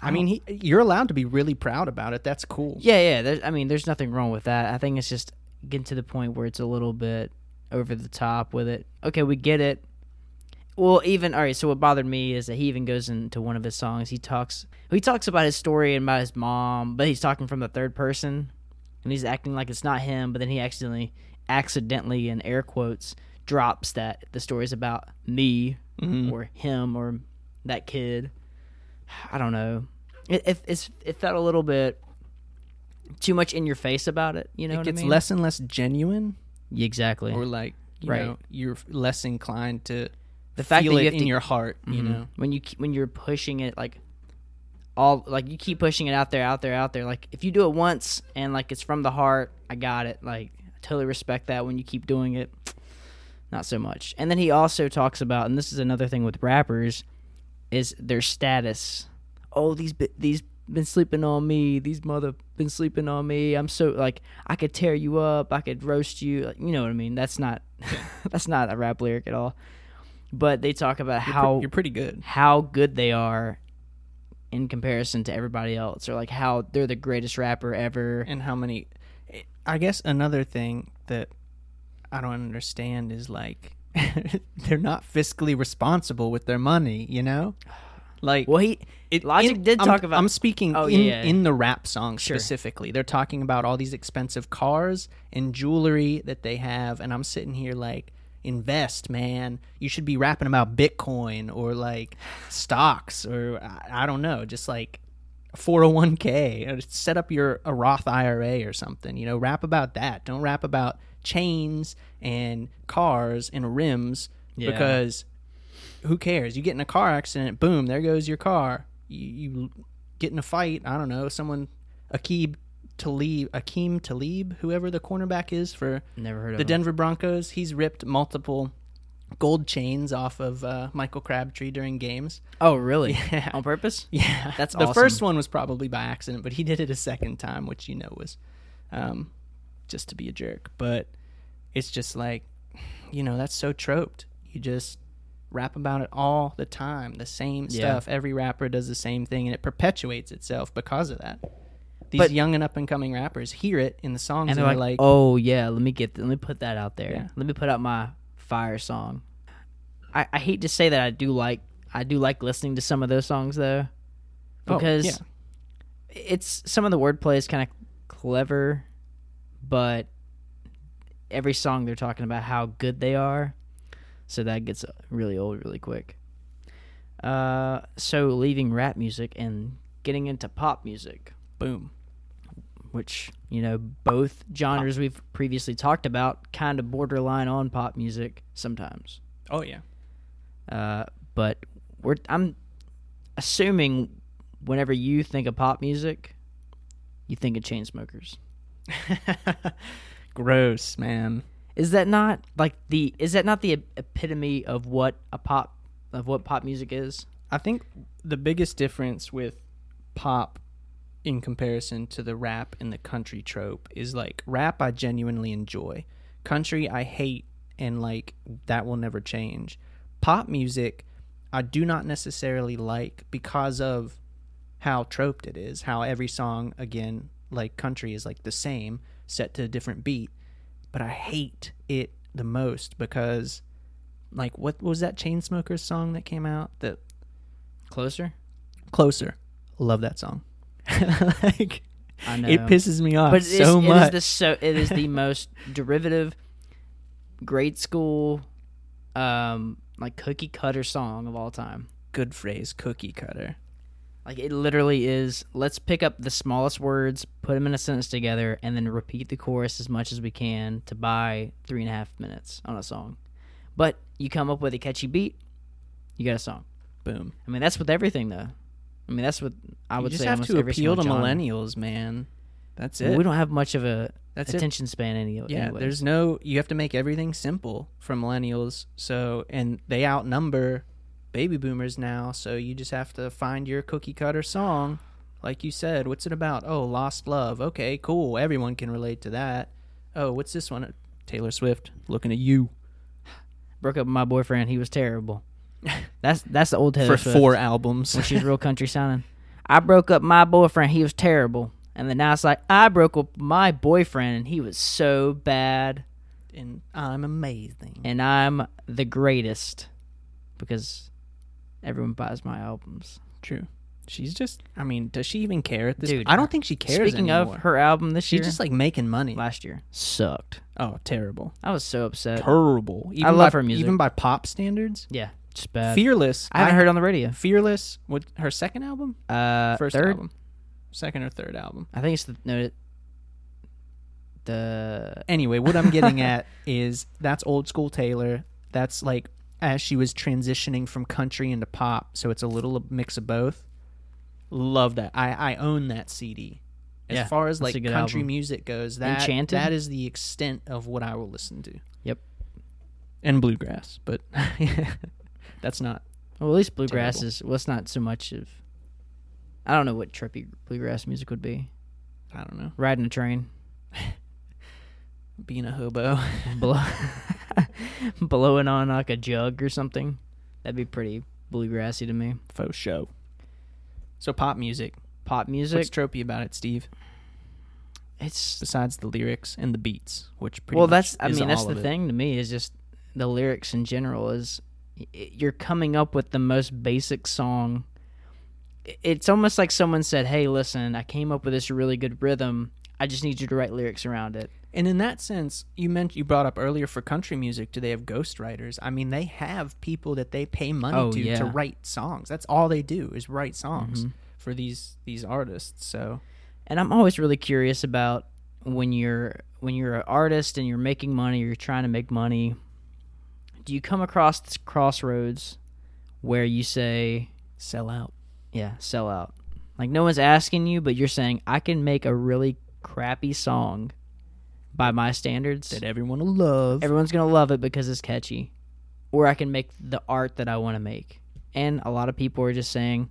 i mean he, you're allowed to be really proud about it that's cool yeah, yeah. I mean, there's nothing wrong with that. I think it's just getting to the point where it's a little bit over the top with it. Okay, we get it. Well, even all right. So what bothered me is that he even goes into one of his songs. He talks. He talks about his story and about his mom, but he's talking from the third person, and he's acting like it's not him. But then he accidentally, accidentally, in air quotes, drops that the story's about me Mhm. or him or that kid. I don't know. It it, it's, it felt a little bit too much in your face about it. You know, it what gets I mean? less and less genuine, exactly. or like you Right. know, you're less inclined to the fact that you have in to your heart. You Mhm. know, when you keep, when you're pushing it like all like you keep pushing it out there out there out there. Like if you do it once and like it's from the heart i got it. Like I totally respect that when you keep doing it. Not so much. And then he also talks about and this is another thing with rappers is their status. Oh these these been sleeping on me. These mother been sleeping on me. I'm so like i could tear you up. I could roast you. Like, you know what i mean? That's not that's not a rap lyric at all but they talk about You're pre- how you're pretty good. how good they are in comparison to everybody else or like how they're the greatest rapper ever and how many i guess another thing that i don't understand is like they're not fiscally responsible with their money you know like well he it, Logic did I'm- talk about- i'm speaking Oh, in, yeah, yeah. in the rap song Sure. specifically they're talking about all these expensive cars and jewelry that they have and i'm sitting here like invest man. You should be rapping about bitcoin or like stocks or i, I don't know just like 401k or uh, set up your a roth ira or something you know rap about that. Don't rap about chains and cars and rims Yeah. because who cares? You get in a car accident boom there goes your car. You, you get in a fight i don't know someone Aqib talib akeem talib whoever the cornerback is for never heard of the him. Denver Broncos. He's ripped multiple gold chains off of uh, Michael Crabtree during games. oh really Yeah. on purpose Yeah, That's the awesome. first one was probably by accident, but he did it a second time, which you know was um, just to be a jerk. But it's just like, you know, that's so troped. You just rap about it all the time, the same Yeah. stuff. Every rapper does the same thing, and it perpetuates itself because of that. These But- young and up and coming rappers hear it in the songs, and and they're like, oh yeah let me get let me put that out there Yeah. let me put out my fire song I, I hate to say that i do like i do like listening to some of those songs though Oh, because yeah. it's some of the wordplay is kind of clever but every song they're talking about how good they are so that gets really old really quick uh, so leaving rap music and getting into pop music boom. Which you know both genres we've previously talked about kind of borderline on pop music sometimes Oh yeah. uh, but we're i'm assuming whenever you think of pop music you think of Chainsmokers Gross, man. is that not like the is that not the epitome of what a pop of what pop music is I think the biggest difference with pop in comparison to the rap and the country trope is like rap I genuinely enjoy. Country I hate and like that will never change. Pop music I do not necessarily like because of how troped it is, how every song again like country is like the same set to a different beat, but I hate it the most because like what was that Chainsmokers song that came out that closer Closer. Love that song. like i know it pisses me off but it is, so it is much. the so it is the most derivative grade school um like cookie cutter song of all time Good phrase, cookie cutter. Like it literally is. Let's pick up the smallest words, put them in a sentence together, and then repeat the chorus as much as we can to buy three and a half minutes on a song. But you come up with a catchy beat, you got a song. Boom. I mean, that's with everything, though. I mean, that's what I you would just say. have to appeal to genre. millennials, man. That's it. we don't have much of a That's it. attention span any, Yeah, anyway. there's no. You have to make everything simple for millennials. So, and they outnumber baby boomers now. So you just have to find your cookie cutter song, like you said. What's it about? Oh, lost love. Okay, cool. Everyone can relate to that. Oh, what's this one? Taylor Swift. Looking at you broke up with my boyfriend. He was terrible. That's that's the old Taylor for Swift. four albums. when she's real country sounding. I broke up my boyfriend. He was terrible. And then now it's like I broke up my boyfriend and he was so bad and I'm amazing. and I'm the greatest. because everyone buys my albums. True. She's just. I mean, does she even care at this? Dude, I don't think she cares Speaking anymore. of her album this year she's year, just like making money. last year sucked. Oh, terrible. I was so upset. Terrible. Even love by, her music. Even by pop standards. yeah, just bad. Fearless. I haven't heard on the radio. Fearless. What her second album? Uh, First third. album. Second or third album. I think it's the no. it- The Anyway, what I'm getting at is that's old school Taylor. That's like as she was transitioning from country into pop, so it's a little mix of both. Love that. I I own that CD. As Yeah, far as like country album. music goes, that Enchanted? that is the extent of what I will listen to. Yep. And bluegrass, but that's not. well, at least bluegrass Terrible. is well, it's not so much of. I don't know what trippy bluegrass music would be. I don't know. Riding a train, Being a hobo. blow, blowing on like a jug or something. That'd be pretty bluegrassy to me. Faux show. So pop music. Pop music, What's tropey about it, Steve? it's Besides the lyrics and the beats, which pretty well. much That's I mean that's the thing to me is just the lyrics in general is you're coming up with the most basic song. It's almost like someone said, "Hey, listen, I came up with this really good rhythm. I just need you to write lyrics around it." And in that sense, you meant you brought up earlier for country music, do they have ghostwriters? I mean, they have people that they pay money Oh, to yeah. to write songs. That's all they do is write songs Mhm. for these these artists. So And I'm always really curious about when you're when you're an artist and you're making money, or you're trying to make money. Do you come across this crossroads where you say, sell out. "Yeah, sell out"? Like no one's asking you, but you're saying, "I can make a really crappy song by my standards. That everyone will love. Everyone's gonna love it because it's catchy, or I can make the art that I want to make." And a lot of people are just saying,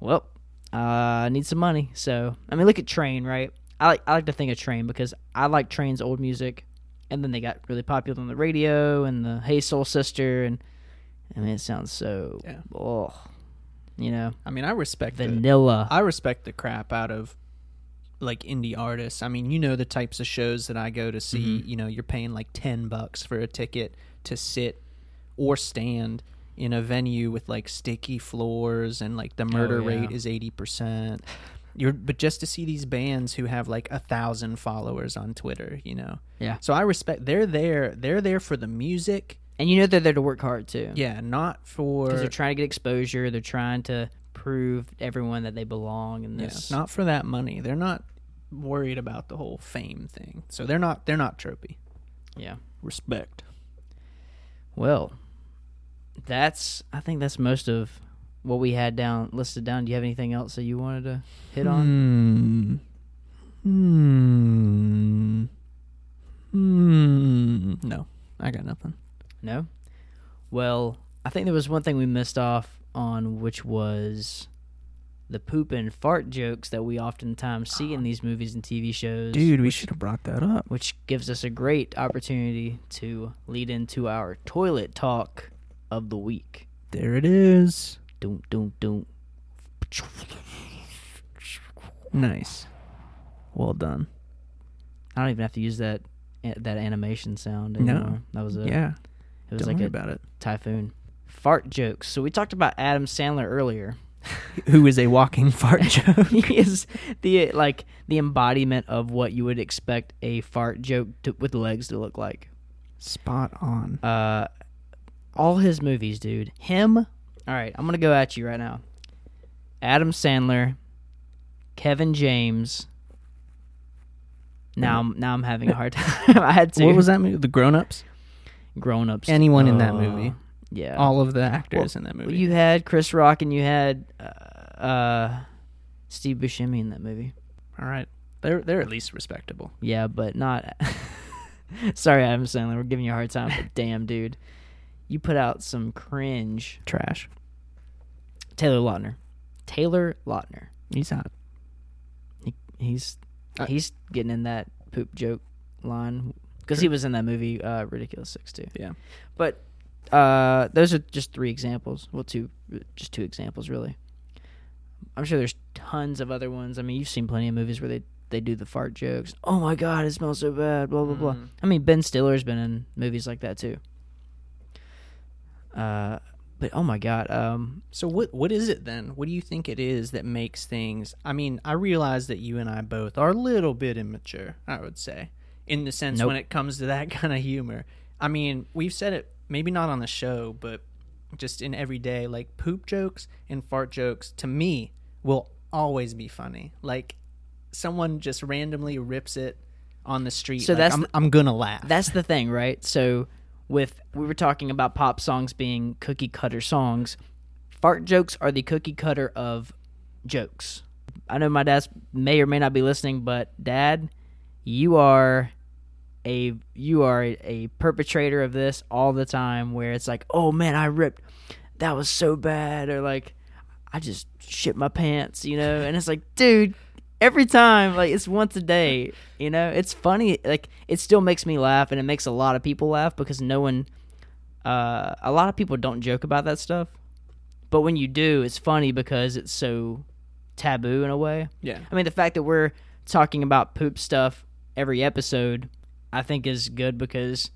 "Well, uh, I need some money." So I mean, look at Train, right? I like I like to think of Train because I like Train's old music, and then they got really popular on the radio and the Hey Soul Sister, and I mean, it sounds so, Yeah. oh, you know, I mean, I respect the, vanilla. I respect the crap out of like indie artists. I mean, you know the types of shows that I go to see. Mm-hmm. You know, you're paying like ten bucks for a ticket to sit or stand in a venue with like sticky floors and like the murder Oh, yeah. rate is eighty percent. You're but just to see these bands who have like a thousand followers on Twitter, you know. Yeah. So I respect. They're there. They're there for the music. and you know they're there to work hard too. Yeah, not for because they're trying to get exposure. They're trying to prove to everyone that they belong in Yeah, this. not for that money. They're not worried about the whole fame thing. So they're not they're not tropey. yeah. Respect. Well, that's I think that's most of what we had down listed down. Do you have anything else that you wanted to hit on? Hmm. Hmm. Hmm. No, I got nothing. No. Well, I think there was one thing we missed off on, which was the poop and fart jokes that we oftentimes see in these movies and TV shows. Dude, we should have brought that up. which gives us a great opportunity to lead into our toilet talk of the week. There it is. Doom, doom, doom. Nice. Well done. I don't even have to use that that animation sound No. That was a yeah. it was Don't like a about it. typhoon. Fart jokes. So we talked about Adam Sandler earlier. Who is a walking fart joke? he is the like the embodiment of what you would expect a fart joke to, with legs to look like. Spot on. Uh, all his movies, dude. Him. All right, I'm gonna go at you right now. Adam Sandler, Kevin James. Now, I'm, now I'm having a hard time. I had to. What was that movie? The Grown Ups. Grown ups. Anyone in that movie. Yeah. All of the actors in that movie. you had Chris Rock and you had uh, uh, Steve Buscemi in that movie. All right. They're they're at least respectable. Yeah, but not. Sorry, Adam Sandler. We're giving you a hard time, but damn, dude, you put out some cringe. Trash. Taylor Lautner. Taylor Lautner. He's hot. He, he's Uh, he's getting in that poop joke line because he was in that movie uh, Ridiculous Six too. Yeah. But uh, those are just three examples. Well, two, just two examples really. I'm sure there's tons of other ones. I mean, you've seen plenty of movies where they they do the fart jokes. Oh my god, it smells so bad. Blah blah blah. Mhm. I mean, Ben Stiller's been in movies like that too. Uh, but oh my god, um, So what what is it then? What do you think it is that makes things? I mean, I realize that you and I both are a little bit immature. I would say, in the sense Nope. when it comes to that kind of humor. I mean, we've said it maybe not on the show, but just in everyday like poop jokes and fart jokes to me will always be funny. Like someone just randomly rips it on the street. So like, that's I'm, the- I'm gonna laugh. that's the thing, right? So with we were talking about pop songs being cookie cutter songs, fart jokes are the cookie cutter of jokes. I know my dad may or may not be listening, but dad, you are a you are a, a perpetrator of this all the time where it's like, "Oh man, I ripped. That was so bad." Or like, "I just shit my pants," you know? And it's like, "Dude, every time like it's once a day, you know? It's funny like it still makes me laugh and it makes a lot of people laugh because no one uh a lot of people don't joke about that stuff. But when you do, it's funny because it's so taboo in a way. yeah. I mean, the fact that we're talking about poop stuff every episode, I think is good because,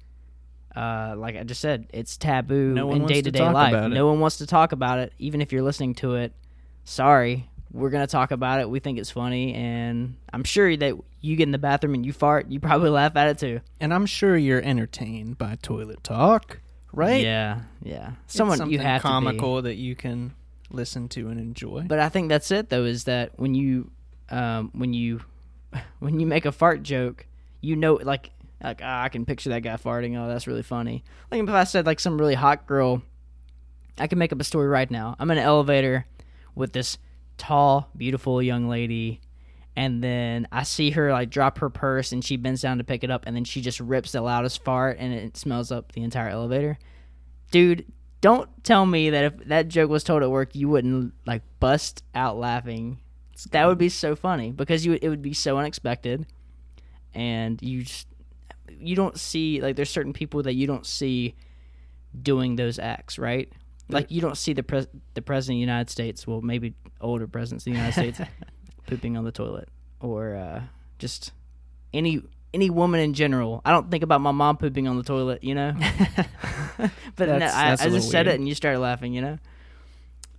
uh, like I just said, it's taboo No in day to to day life. No one wants to talk about it, even if you're listening to it. Sorry, we're gonna talk about it. We think it's funny, and I'm sure that you get in the bathroom and you fart, you probably laugh at it too. And I'm sure you're entertained by toilet talk, right? Yeah, yeah. Someone you have comical that you can listen to and enjoy. But I think that's it though. Is that when you, um, when you, when you make a fart joke, you know, like, like ah, I can picture that guy farting. Oh, that's really funny. Like if I said like some really hot girl, I can make up a story right now. I'm in an elevator with this tall, beautiful young lady. And then I see her like drop her purse and she bends down to pick it up and then she just rips the loudest fart and it smells up the entire elevator. Dude, don't tell me that if that joke was told at work, you wouldn't like bust out laughing. That would be so funny because you it would be so unexpected, and you just you don't see like there's certain people that you don't see doing those acts, right? Like you don't see the pres- the president of the United States, well maybe older presidents of the United States pooping on the toilet or uh, just any any woman in general. I don't think about my mom pooping on the toilet, you know. but no, I, I just said weird. it and you started laughing, you know.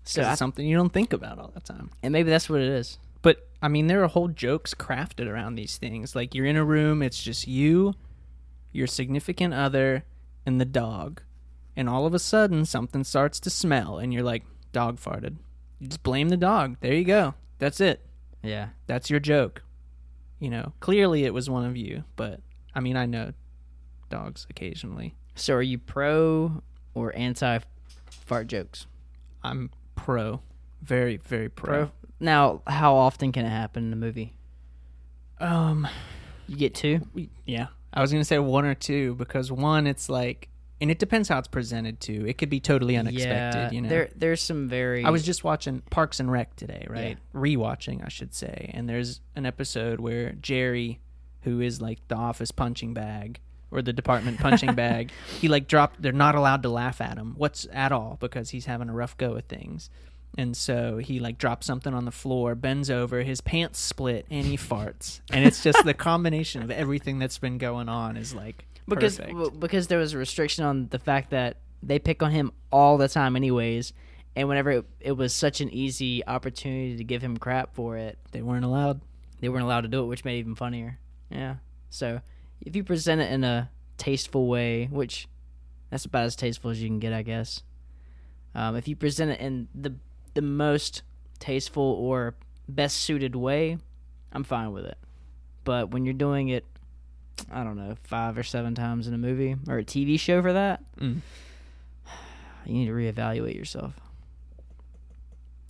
So I, it's something you don't think about all the time. and maybe that's what it is. But I mean, there are whole jokes crafted around these things. Like you're in a room, it's just you, your significant other, and the dog, and all of a sudden something starts to smell, and you're like, "Dog farted." You just blame the dog. There you go. That's it. Yeah. That's your joke. You know, clearly it was one of you, but I mean, I know dogs occasionally. So are you pro or anti fart jokes? I'm pro, very very pro. Pro. Now, how often can it happen in a movie? Um, You get two. we- yeah, I was gonna say one or two because one, it's like, and it depends how it's presented too. It could be totally unexpected. Yeah, you know, there there's some very. I was just watching Parks and Rec today, right? Rewatching, I should say. And there's an episode where Jerry, who is like the office punching bag or the department punching bag, he like dropped. They're not allowed to laugh at him. What's at all because he's having a rough go of things. And so he like drops something on the floor, bends over, his pants split, and he farts. And it's just the combination of everything that's been going on is like because w- because there was a restriction on the fact that they pick on him all the time, anyways. And whenever it, it was such an easy opportunity to give him crap for it, they weren't allowed. they weren't allowed to do it, which made it even funnier. Yeah. So if you present it in a tasteful way, which that's about as tasteful as you can get, I guess. Um, if you present it in the the most tasteful or best suited way, I'm fine with it. But when you're doing it, I don't know, five or seven times in a movie or a TV show for that, Mm. you need to reevaluate yourself.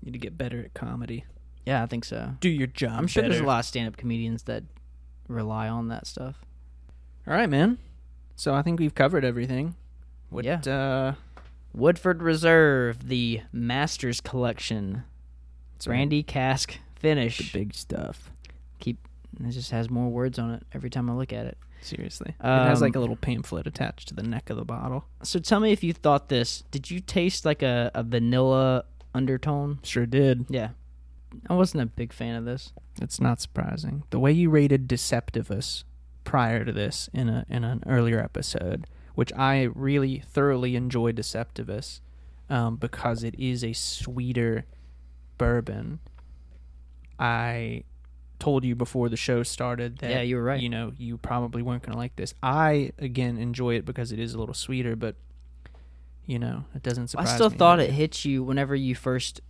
You need to get better at comedy. Yeah, I think so. Do your job. I'm sure there's a lot of stand up comedians that rely on that stuff. All right, man. So I think we've covered everything. What, Yeah. Uh, Woodford Reserve, the Masters Collection, it's Brandy Cask Finish. The big stuff. Keep it just has more words on it every time I look at it. Seriously, it has Um, like a little pamphlet attached to the neck of the bottle. So tell me if you thought this. Did you taste like a, a vanilla undertone? Sure did. Yeah. I wasn't a big fan of this. It's not surprising. The way you rated Deceptivus prior to this in a in an earlier episode, which I really thoroughly enjoyed Deceptivus. um, because it is a sweeter bourbon. I told you before the show started that Yeah, you were right. you know you probably weren't going to like this. I again enjoy it because it is a little sweeter, but you know it doesn't surprise me. I still me thought that- it hits you whenever you first,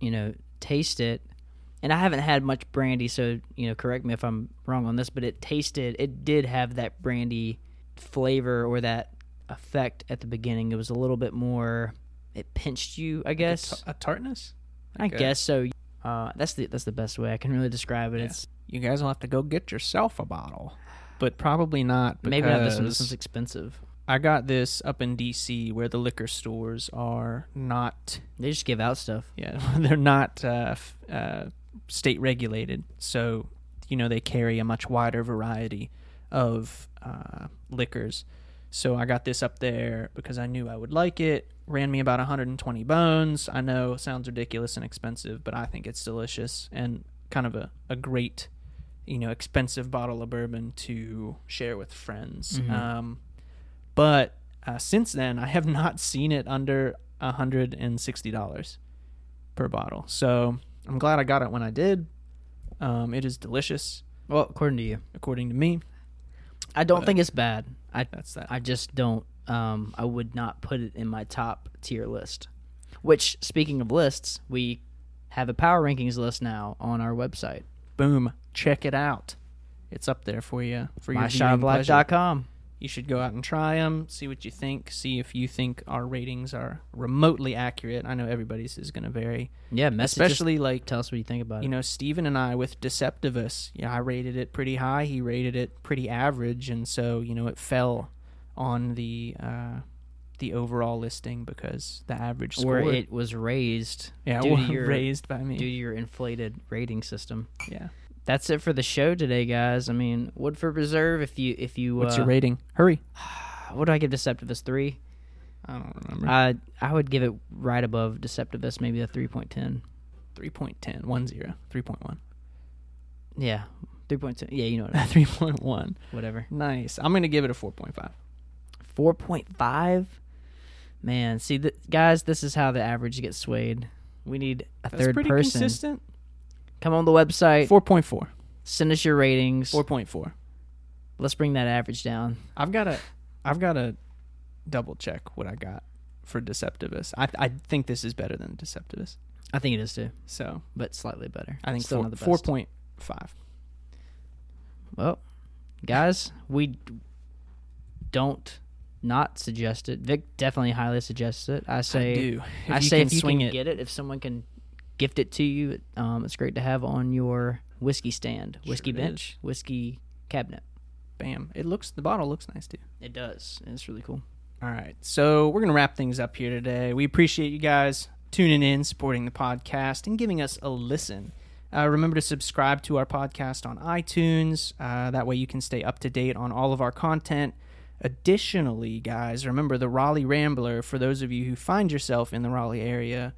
you know, taste it. And I haven't had much brandy, so you know, correct me if I'm wrong on this, but it tasted, it did have that brandy flavor or that effect at the beginning. It was a little bit more, it pinched you, I guess. ta- a, tartness. I a- guess so. Uh, that's the that's the best way I can really describe it. Yeah. It's You guys will have to go get yourself a bottle, but probably not. Maybe not this one. This one's expensive. I got this up in DC where the liquor stores are not They just give out stuff. Yeah, they're not uh, f- uh, state regulated, so you know they carry a much wider variety of uh, liquors. So I got this up there because I knew I would like it. Ran me about 120 bones. I know it sounds ridiculous and expensive, but I think it's delicious and kind of a, a great, you know, expensive bottle of bourbon to share with friends. Mhm. Um, but uh, since then, I have not seen it under $160 per bottle. So I'm glad I got it when I did. Um, it is delicious, Well, according to you, according to me. I don't But- think it's bad. I That's that. I just don't. Um, I would not put it in my top tier list. Which, speaking of lists, we have a power rankings list now on our website, Boom. Check it out. It's up there for you for your. You should go out and try them, see what you think, see if you think our ratings are remotely accurate. I know everybody's is going to vary, Yeah, message especially like Tell us what you think about you it. know Steven and I with Deceptivus. Yeah, I rated it pretty high. He rated it pretty average, and so you know it fell on the uh, the overall listing because the average score Or it was raised yeah due to your- raised by me. due to your inflated rating system. yeah. That's it for the show today, guys. I mean, Woodford Reserve. If you if you What's uh, your rating? Hurry. what do I give Deceptivus three? I don't remember. I I would give it right above Deceptivus, maybe a three point ten. 3.10, 1 0, 3.1. Yeah, three point ten. Yeah, you know what? I mean. 3.1. Whatever. Nice. I'm going to give it a 4.5. Four point five. Man, see, th- guys, this is how the average gets swayed. We need a That's third pretty person. consistent. Come on the website, 4.4. send us your ratings. 4.4. Let's bring that average down. I've got to I've got to double check what I got for Deceptivus. I I think this is better than Deceptivus. I think it is too, So, but slightly better. I think Still four, the best. 4.5. Well, guys, we don't not suggest it. Vic definitely highly suggests it. I say, I do. If I say if you can it, get it, if someone can gift it to you, um, it's great to have on your whiskey stand, whiskey Sure bench, whiskey cabinet. bam. It looks the bottle looks nice too. It does. It's really cool. All right. So we're going to wrap things up here today. We appreciate you guys tuning in, supporting the podcast, and giving us a listen. Uh, remember to subscribe to our podcast on iTunes. Uh, that way you can stay up to date on all of our content. Additionally, guys, remember the Raleigh Rambler for those of you who find yourself in the Raleigh area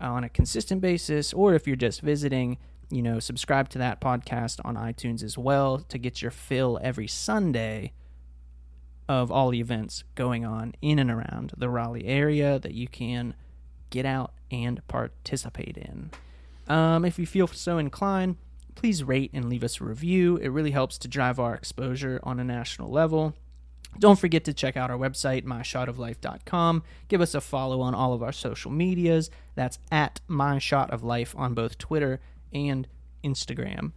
uh, on a consistent basis, or if you're just visiting, you know, subscribe to that podcast on iTunes as well to get your fill every Sunday of all the events going on in and around the Raleigh area that you can get out and participate in. Um, if you feel so inclined, please rate and leave us a review. It really helps to drive our exposure on a national level. Don't forget to check out our website, myshotoflife.com. Give us a follow on all of our social medias. That's at myshotoflife on both Twitter and Instagram.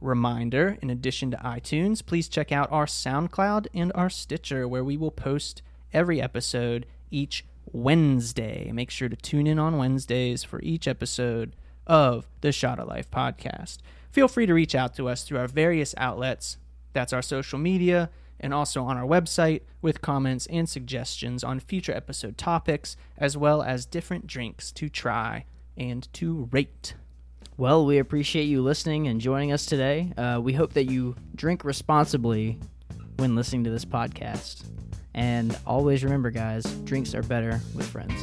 Reminder in addition to iTunes, please check out our SoundCloud and our Stitcher, where we will post every episode each Wednesday. Make sure to tune in on Wednesdays for each episode of the Shot of Life podcast. Feel free to reach out to us through our various outlets. That's our social media and also on our website with comments and suggestions on future episode topics, as well as different drinks to try and to rate. Well, we appreciate you listening and joining us today. Uh, we hope that you drink responsibly when listening to this podcast. And always remember, guys, drinks are better with friends.